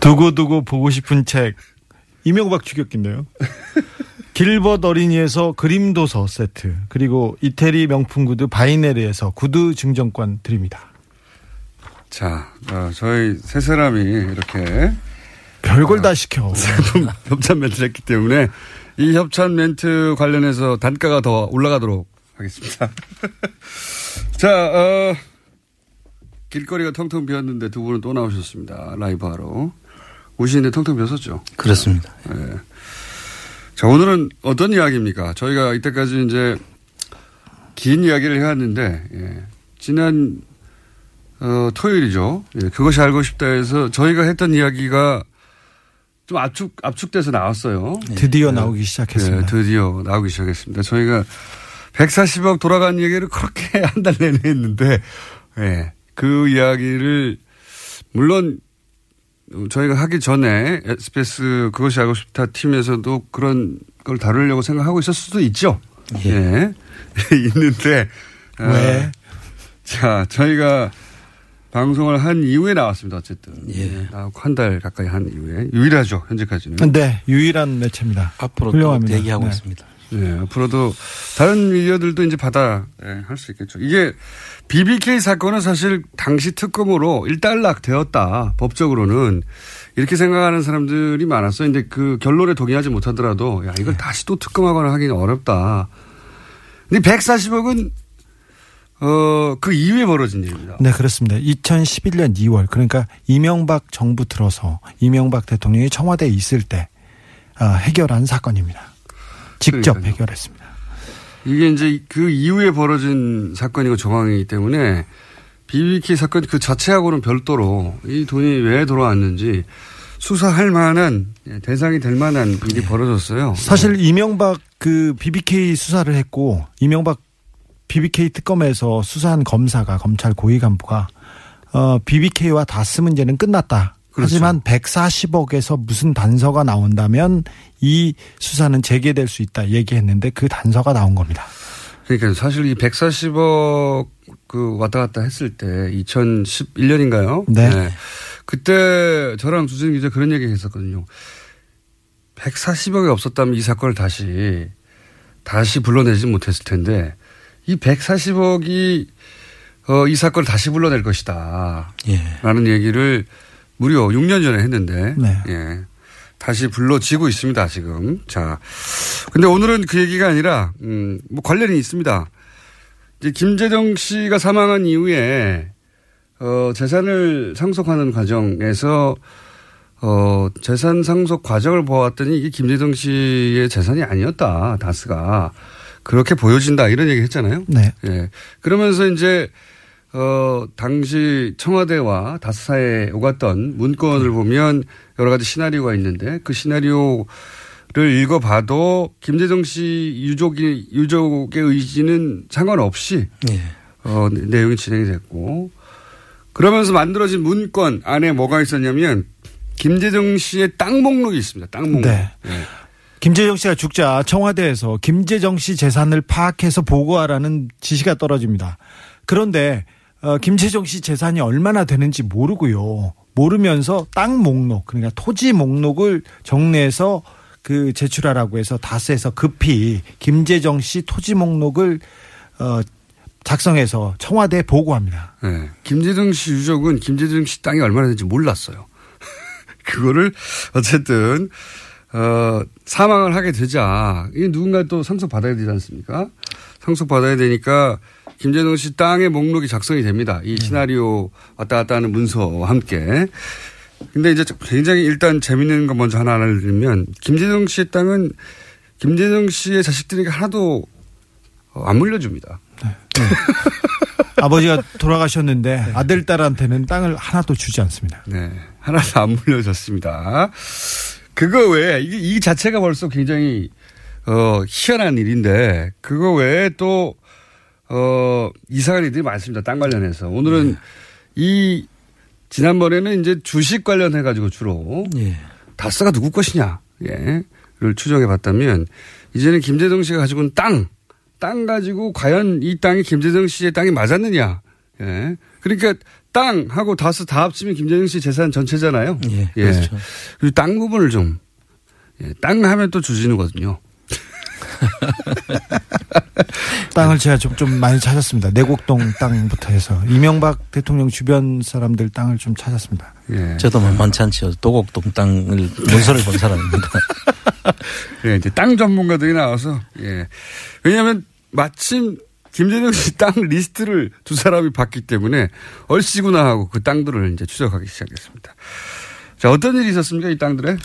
두고두고 보고 싶은 책. 이명박 추격기인데요. 길벗 어린이에서 그림 도서 세트 그리고 이태리 명품 구두 바이네르에서 구두 증정권 드립니다. 자, 어, 저희 세 사람이 이렇게 별걸 다 시켜. 상품 협찬 멘트를 했기 때문에 이 협찬 멘트 관련해서 단가가 더 올라가도록 하겠습니다. 자, 어, 길거리가 텅텅 비었는데 두 분은 또 나오셨습니다. 라이브 하러. 오시는데 텅텅 비었었죠? 그렇습니다. 네. 자, 오늘은 어떤 이야기입니까? 저희가 이때까지 이제 긴 이야기를 해왔는데, 예. 지난, 어, 토요일이죠. 예. 그것이 알고 싶다 해서 저희가 했던 이야기가 좀 압축, 압축돼서 나왔어요. 드디어 네. 나오기 시작했습니다. 네, 드디어 나오기 시작했습니다. 저희가 140억 돌아간 얘기를 그렇게 한 달 내내 했는데, 예. 그 이야기를, 물론, 저희가 하기 전에 SBS 그것이 알고 싶다 팀에서도 그런 걸 다루려고 생각하고 있을 수도 있죠. 예. 있는데. 왜? 자, 저희가 방송을 한 이후에 나왔습니다. 어쨌든. 예. 한달 가까이 한 이후에. 유일하죠. 현재까지는. 네, 유일한 매체입니다. 앞으로 훌륭합니다. 대기하고 네. 있습니다. 네, 앞으로도 다른 미디어들도 이제 받아 예, 할수 있겠죠. 이게 BBK 사건은 사실 당시 특검으로 일단락 되었다. 법적으로는 이렇게 생각하는 사람들이 많았어요. 근데 그 결론에 동의하지 못하더라도 야, 이걸 다시 또 특검하거나 하기는 어렵다. 근데 140억은 어, 그 이후에 벌어진 일입니다. 네, 그렇습니다. 2011년 2월 그러니까 이명박 정부 들어서 이명박 대통령이 청와대에 있을 때 어, 해결한 사건입니다. 직접 그러니까요. 해결했습니다. 이게 이제 그 이후에 벌어진 사건이고 정황이기 때문에 BBK 사건 그 자체하고는 별도로 이 돈이 왜 돌아왔는지 수사할 만한 예, 대상이 될 만한 일이 벌어졌어요. 사실 이명박 그 BBK 수사를 했고 이명박 BBK 특검에서 수사한 검사가 검찰 고위 간부가 어 BBK와 다스 문제는 끝났다. 그렇죠. 하지만 140억에서 무슨 단서가 나온다면 이 수사는 재개될 수 있다 얘기했는데 그 단서가 나온 겁니다. 그러니까 사실 이 140억 그 왔다 갔다 했을 때 2011년인가요? 네. 그때 저랑 주진 기자 그런 얘기 했었거든요. 140억이 없었다면 이 사건을 다시 다시 불러내지 못했을 텐데 이 140억이 어, 이 사건을 다시 불러낼 것이다. 예. 라는 얘기를 무려 6년 전에 했는데 네. 예. 다시 불러지고 있습니다, 지금. 자. 근데 오늘은 그 얘기가 아니라, 음, 뭐 관련이 있습니다. 이제 김재정 씨가 사망한 이후에, 어, 재산을 상속하는 과정에서, 어, 재산 상속 과정을 보았더니 이게 김재정 씨의 재산이 아니었다, 다스가. 그렇게 보여진다, 이런 얘기 했잖아요. 네. 예. 그러면서 이제, 어, 당시 청와대와 다스사에 오갔던 문건을 보면 여러 가지 시나리오가 있는데 그 시나리오를 읽어봐도 김재정 씨 유족이, 유족의 의지는 상관없이 예. 어, 내용이 진행이 됐고 그러면서 만들어진 문건 안에 뭐가 있었냐면 김재정 씨의 땅 목록이 있습니다. 땅 목록. 네. 예. 김재정 씨가 죽자 청와대에서 김재정 씨 재산을 파악해서 보고하라는 지시가 떨어집니다. 그런데 어, 김재정 씨 재산이 얼마나 되는지 모르고요. 모르면서 땅 목록 그러니까 토지 목록을 정리해서 그 제출하라고 해서 다스에서 급히 김재정 씨 토지 목록을 어 작성해서 청와대에 보고합니다. 네. 김재정 씨 유족은 김재정 씨 땅이 얼마나 되는지 몰랐어요. 그거를 어쨌든 어 사망을 하게 되자 이 누군가 또 상속 받아야 되지 않습니까? 상속 받아야 되니까 김재동 씨 땅의 목록이 작성이 됩니다. 이 시나리오 왔다 갔다 하는 문서와 함께. 근데 이제 굉장히 일단 재밌는 거 먼저 하나 알려드리면 김재동 씨의 땅은 김재동 씨의 자식들에게 하나도 어, 안 물려줍니다. 아버지가 돌아가셨는데 아들 딸한테는 땅을 하나도 주지 않습니다. 네. 하나도 안 물려졌습니다. 그거 외에 이게 이 자체가 벌써 굉장히 어 희한한 일인데 그거 외에 또 어, 이상한 일들이 많습니다. 땅 관련해서. 오늘은 이, 지난번에는 이제 주식 관련해 가지고 주로. 다스가 누구 것이냐. 예. 를 추정해 봤다면 이제는 김재동 씨가 가지고 있는 땅. 땅 가지고 과연 이 땅이 김재동 씨의 땅이 맞았느냐. 예. 그러니까 땅하고 다스 다 합치면 김재동 씨 재산 전체잖아요. 예. 그렇죠. 그리고 땅 부분을 좀. 예. 땅 하면 또 주진우거든요. 땅을 제가 좀, 좀 많이 찾았습니다. 내곡동 땅부터 해서 이명박 대통령 주변 사람들 땅을 좀 찾았습니다. 예. 저도 만만치 않죠. 도곡동 땅을 문서를 본 사람입니다. 예, 이제 땅 전문가들이 나와서 예. 왜냐하면 마침 김재정 씨 땅 리스트를 두 사람이 봤기 때문에 얼씨구나 하고 그 땅들을 이제 추적하기 시작했습니다. 자, 어떤 일이 있었습니까, 이 땅들에?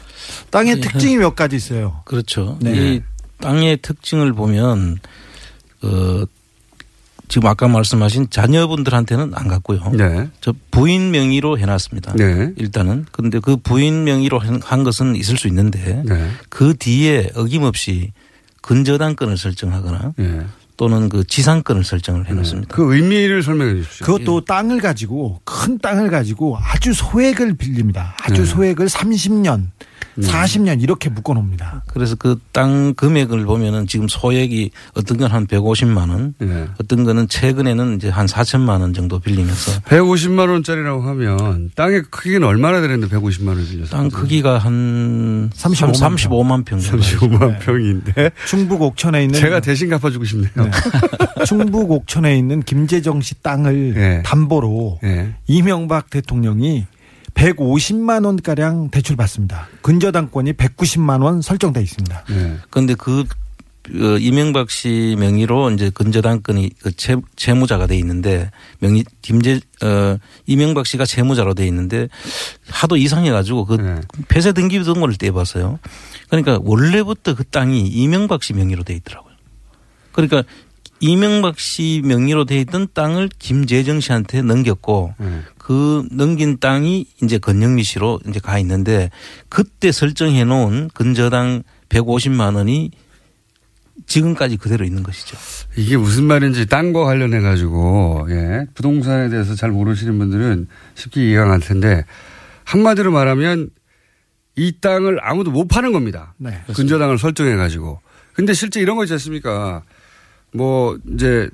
땅의 특징이 몇 가지 있어요. 그렇죠. 네. 이 땅의 특징을 보면 어 지금 아까 말씀하신 자녀분들한테는 안 갔고요. 네. 저 부인 명의로 해놨습니다. 네. 일단은 근데 그 부인 명의로 한- 한 것은 있을 수 있는데 네. 그 뒤에 어김없이 근저당권을 설정하거나 네. 또는 그 지상권을 설정을 해놓습니다. 그 의미를 설명해 주십시오. 그것도 땅을 가지고 큰 땅을 가지고 아주 소액을 빌립니다. 아주 네. 소액을 30년, 40년 이렇게 묶어놓습니다. 그래서 그 땅 금액을 보면은 지금 소액이 어떤 건 한 150만 원, 네. 어떤 거는 최근에는 이제 한 4천만 원 정도 빌리면서 150만 원짜리라고 하면 땅의 크기는 얼마나 되는데 150만 원을 빌려서? 땅 크기가 한 35만 35만 평 정도. 35만 평인데 충북 옥천에 있는 제가 대신 갚아주고 싶네요. 충북 옥천에 있는 김재정 씨 땅을 예. 담보로 예. 이명박 대통령이 150만 원 가량 대출 받습니다. 근저당권이 190만 원 설정돼 있습니다. 네. 그런데 그 어, 이명박 씨 명의로 이제 근저당권이 그 채, 채무자가 돼 있는데 명의 김재 어 이명박 씨가 채무자로 돼 있는데 하도 이상해 가지고 그 네. 폐쇄 등기 등본을 떼봤어요. 그러니까 원래부터 그 땅이 이명박 씨 명의로 돼 있더라고요. 그러니까 이명박 씨 명의로 돼 있던 땅을 김재정 씨한테 넘겼고 네. 그 넘긴 땅이 이제 건영미 씨로 이제 가 있는데 그때 설정해 놓은 근저당 150만 원이 지금까지 그대로 있는 것이죠. 이게 무슨 말인지 땅과 관련해 가지고 예. 부동산에 대해서 잘 모르시는 분들은 쉽게 이해가 안 텐데 한마디로 말하면 이 땅을 아무도 못 파는 겁니다. 네. 근저당을 설정해 가지고. 근데 실제 이런 거 있지 않습니까? 뭐 이제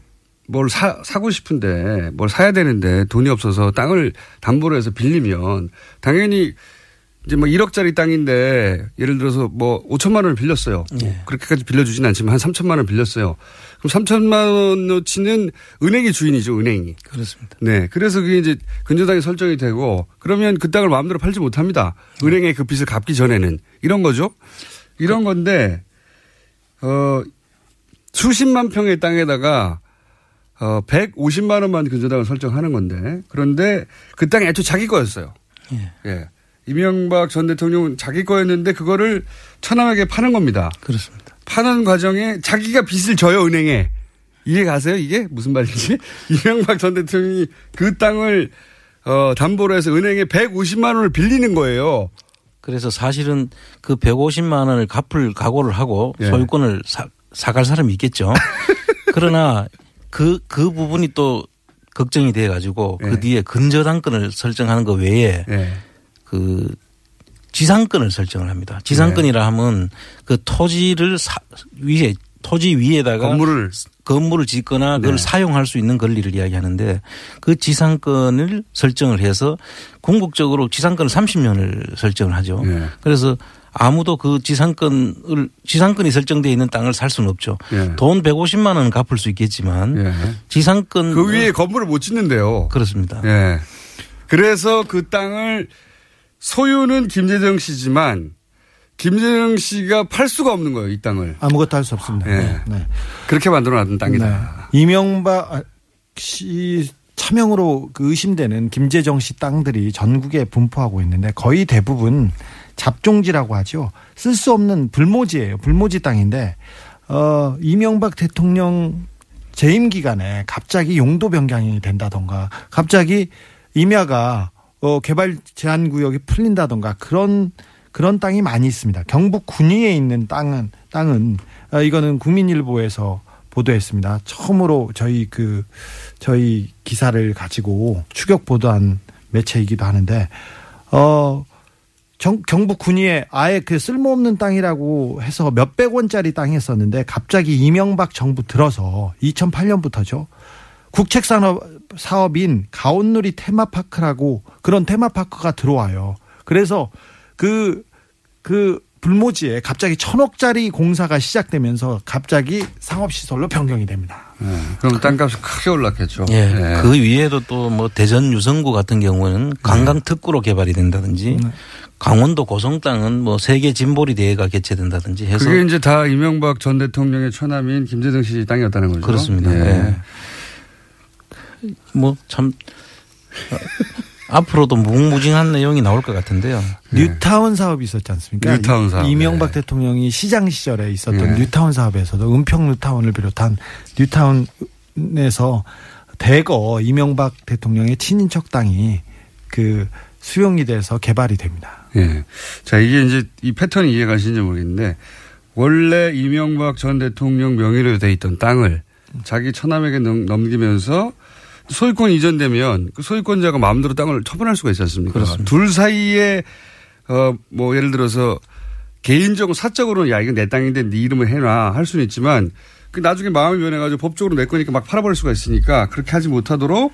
뭘 사, 사고 싶은데 뭘 사야 되는데 돈이 없어서 땅을 담보로 해서 빌리면 당연히 이제 뭐 1억짜리 땅인데 예를 들어서 뭐 5천만 원을 빌렸어요. 뭐 그렇게까지 빌려주진 않지만 한 3천만 원 빌렸어요. 그럼 3천만 원어치는 은행이 주인이죠, 은행이. 그렇습니다. 네. 그래서 그게 이제 근저당이 설정이 되고 그러면 그 땅을 마음대로 팔지 못합니다. 은행에 그 빚을 갚기 전에는 이런 거죠. 이런 건데 어 수십만 평의 땅에다가 어 150만 원만 근저당을 설정하는 건데 그런데 그 땅이 애초 자기 거였어요. 예. 예. 이명박 전 대통령은 자기 거였는데 그거를 천남에게 파는 겁니다. 그렇습니다. 파는 과정에 자기가 빚을 져요 은행에 이해 가세요 이게 무슨 말인지 이명박 전 대통령이 그 땅을 어 담보로 해서 은행에 150만 원을 빌리는 거예요. 그래서 사실은 그 150만 원을 갚을 각오를 하고 예. 소유권을 사, 사갈 사람이 있겠죠. 그러나 그, 그 부분이 또 걱정이 돼 가지고 예. 그 뒤에 근저당권을 설정하는 것 외에 예. 그 지상권을 설정을 합니다. 지상권이라 하면 그 토지를 사, 위에 토지 위에다가 건물을 건물을 짓거나 그걸 네. 사용할 수 있는 권리를 이야기하는데 그 지상권을 설정을 해서 궁극적으로 지상권을 30년을 설정을 하죠. 예. 그래서 아무도 그 지상권을 지상권이 설정되어 있는 땅을 살 수는 없죠. 예. 돈 150만 원은 갚을 수 있겠지만 지상권 그 위에 건물을 못 짓는데요. 그렇습니다. 예. 그래서 그 땅을 소유는 김재정 씨지만 김재정 씨가 팔 수가 없는 거예요, 이 땅을. 아무것도 할 수 없습니다. 예. 네. 그렇게 만들어 놨던 땅이다. 네. 이명박 씨 차명으로 그 의심되는 김재정 씨 땅들이 전국에 분포하고 있는데 거의 대부분 잡종지라고 하죠. 쓸 수 없는 불모지예요. 불모지 땅인데 어 이명박 대통령 재임 기간에 갑자기 용도 변경이 된다던가 갑자기 임야가 어 개발 제한 구역이 풀린다던가 그런 그런 땅이 많이 있습니다. 경북 군위에 있는 땅은 땅은 어, 이거는 국민일보에서 보도했습니다. 처음으로 저희 그 저희 기사를 가지고 추격 보도한 매체이기도 하는데 어 정- 경북 군위에 아예 그 쓸모없는 땅이라고 해서 몇백 원짜리 땅이었었는데 갑자기 이명박 정부 들어서 2008년부터죠. 국책 산업 사업인 가온누리 테마파크라고 그런 테마파크가 들어와요. 그래서 그, 그 불모지에 갑자기 천억짜리 공사가 시작되면서 갑자기 상업시설로 변경이 됩니다. 예. 그럼 땅값이 크게 올랐겠죠. 예. 예. 그 위에도 또 뭐 대전 유성구 같은 경우는 관광 특구로 개발이 된다든지 강원도 고성 땅은 뭐 세계 진보리 대회가 개최된다든지 해서 그게 이제 다 이명박 전 대통령의 처남인 김재정 씨 땅이었다는 거죠. 그렇습니다. 예. 예. 뭐참 앞으로도 무궁무진한 내용이 나올 것 같은데요. 뉴타운 사업이 있었지 않습니까? 뉴타운 사업, 이명박 대통령이 시장 시절에 있었던 네. 뉴타운 사업에서도 은평 뉴타운을 비롯한 뉴타운에서 대거 이명박 대통령의 친인척 땅이 그 수용이 돼서 개발이 됩니다. 예. 자, 이게 이제 이 패턴이 이해가 가시는지 모르겠는데 원래 이명박 전 대통령 명의로 돼 있던 땅을 자기 처남에게 넘- 넘기면서 소유권 이전되면 그 소유권자가 마음대로 땅을 처분할 수가 있지 않습니까? 그렇습니다. 둘 사이에 어 뭐 예를 들어서 개인적으로 사적으로 야 이건 내 땅인데 네 이름을 해놔 할 수는 있지만 그 나중에 마음이 변해가지고 법적으로 내 거니까 막 팔아버릴 수가 있으니까 그렇게 하지 못하도록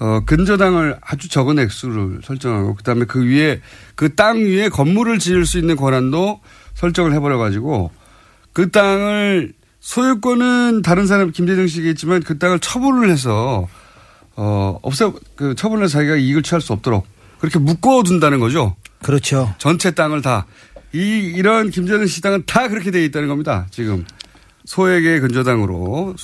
어, 근저당을 아주 적은 액수를 설정하고 그다음에 그 위에 그 땅 위에 건물을 지을 수 있는 권한도 설정을 해버려 가지고 그 땅을 소유권은 다른 사람 김대중 씨가 있지만 그 땅을 처분을 해서 어 없애 그 처분을 해서 자기가 이익을 취할 수 없도록 그렇게 묶어둔다는 거죠. 그렇죠. 전체 땅을 다 이 이런 김재정 씨 땅은 다 그렇게 돼 있다는 겁니다. 지금 소액의 근저당으로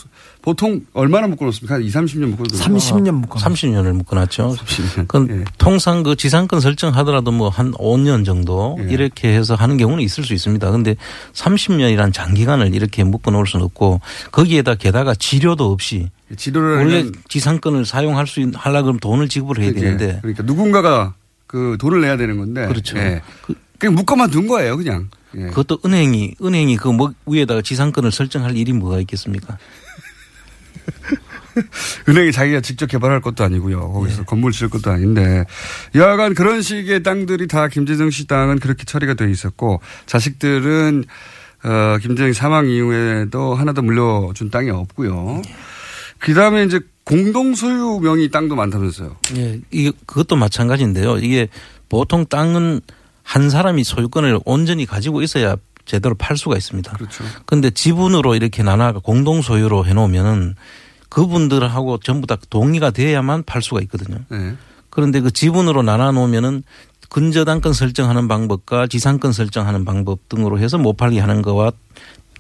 보통 얼마나 묶어놓습니까? 한 2, 30년 묶어놓습니까? 30년 묶어 30년을 묶어놨죠. 30년. 그 통상 그 지상권 설정하더라도 뭐 한 5년 정도 이렇게 해서 하는 경우는 있을 수 있습니다. 근데 30년이란 장기간을 이렇게 묶어 놓을 수는 없고 거기에다 게다가 지료도 없이 지료라는 원래 건 지상권을 사용할 수 있는 하려 그러면 돈을 지급을 해야 되는데 그러니까 누군가가 그 돈을 내야 되는 건데. 그렇죠. 예. 그냥 묶어만 둔 거예요, 그냥. 예. 그것도 은행이 은행이 그 뭐 위에다가 지상권을 설정할 일이 뭐가 있겠습니까? 은행이 자기가 직접 개발할 것도 아니고요. 거기서 예. 건물 지을 것도 아닌데. 여하간 그런 식의 땅들이 다 김재정 씨 땅은 그렇게 처리가 돼 있었고 자식들은 어, 김재정 사망 이후에도 하나도 물려준 땅이 없고요. 그 다음에 이제 공동 소유 명의 땅도 많다면서요. 예, 이게 그것도 마찬가지인데요. 이게 보통 땅은 한 사람이 소유권을 온전히 가지고 있어야 제대로 팔 수가 있습니다. 그렇죠. 근데 지분으로 이렇게 나눠 공동 소유로 해 놓으면은 그분들하고 전부 다 동의가 돼야만 팔 수가 있거든요. 네. 그런데 그 지분으로 나눠 놓으면은 근저당권 설정하는 방법과 지상권 설정하는 방법 등으로 해서 못 팔게 하는 거와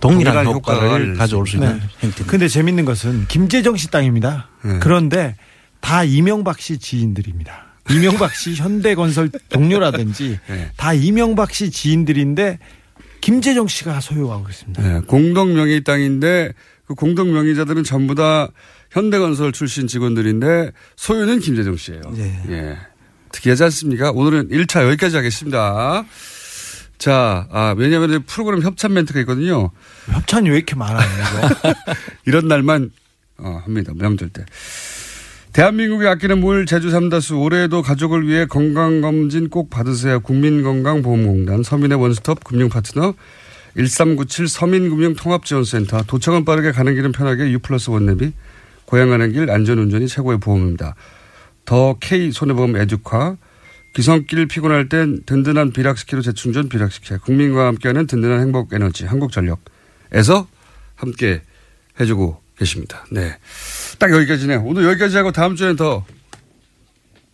동일한 동일한 효과를 효과를 가져올 수 있는 네. 형태. 근데 재밌는 것은 김재정 씨 땅입니다. 네. 그런데 다 이명박 씨 지인들입니다. 이명박 씨 현대건설 동료라든지 네. 다 이명박 씨 지인들인데 김재정 씨가 소유하고 있습니다. 네, 공동 명의 땅인데 그 공동 명의자들은 전부 다 현대건설 출신 직원들인데 소유는 김재정 씨예요. 예. 특이하지 않습니까? 오늘은 1차 여기까지 하겠습니다. 자, 아, 왜냐하면 프로그램 협찬 멘트가 있거든요. 협찬이 왜 이렇게 많아요? 이런 날만 어, 합니다. 명절 때. 대한민국이 아끼는 물 제주 삼다수 올해에도 가족을 위해 건강검진 꼭 받으세요. 국민건강보험공단 서민의 원스톱 금융파트너 1397 서민금융통합지원센터 도청은 빠르게 가는 길은 편하게 U 플러스 원내비 고향 가는 길 안전운전이 최고의 보험입니다. 더 K 손해보험 에듀카 기성길 피곤할 땐 든든한 비락스키로 재충전 비락스키 국민과 함께하는 든든한 행복 에너지 한국전력에서 함께 해주고 계십니다. 네. 딱 여기까지네요. 오늘 여기까지 하고 다음 주엔 더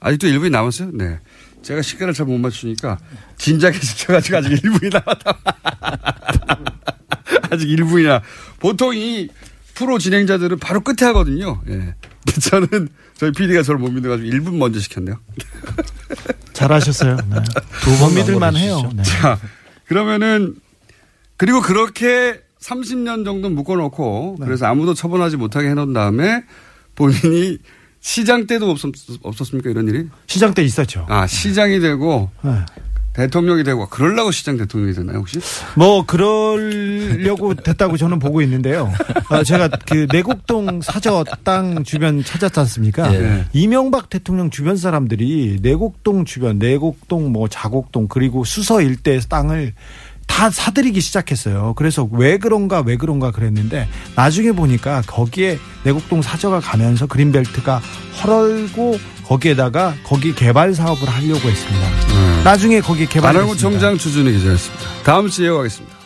아직도 1분이 남았어요? 네. 제가 시간을 잘 못 맞추니까 진작에 지켜가지고 아직 1분이 남았다. 아직 1분이나. 보통 이 프로 진행자들은 바로 끝에 하거든요. 예. 저는 저희 PD가 저를 못 믿어가지고 1분 먼저 시켰네요. 잘하셨어요. 네. 두번 믿을만 해요. 네. 자, 그러면은 그리고 그렇게 30년 정도 묶어놓고 그래서 아무도 처분하지 못하게 해놓은 다음에 본인이 시장 때도 없었, 없었습니까 이런 일이? 시장 때 있었죠. 아 시장이 되고 네. 대통령이 되고 그러려고 시장 대통령이 됐나요 혹시? 뭐 그러려고 됐다고 저는 보고 있는데요. 어, 제가 그 내곡동 사저 땅 주변 찾았지 않습니까? 예. 이명박 대통령 주변 사람들이 내곡동 주변, 내곡동 뭐 자곡동 그리고 수서 일대 땅을 다 사들이기 시작했어요. 그래서 왜 그런가 왜 그런가 그랬는데 나중에 보니까 거기에 내곡동 사저가 가면서 그린벨트가 헐고 거기에다가 거기 개발 사업을 하려고 했습니다. 나중에 거기 개발 음. 안하고 청장 주준희 기자였습니다. 다음 주에 이어가겠습니다.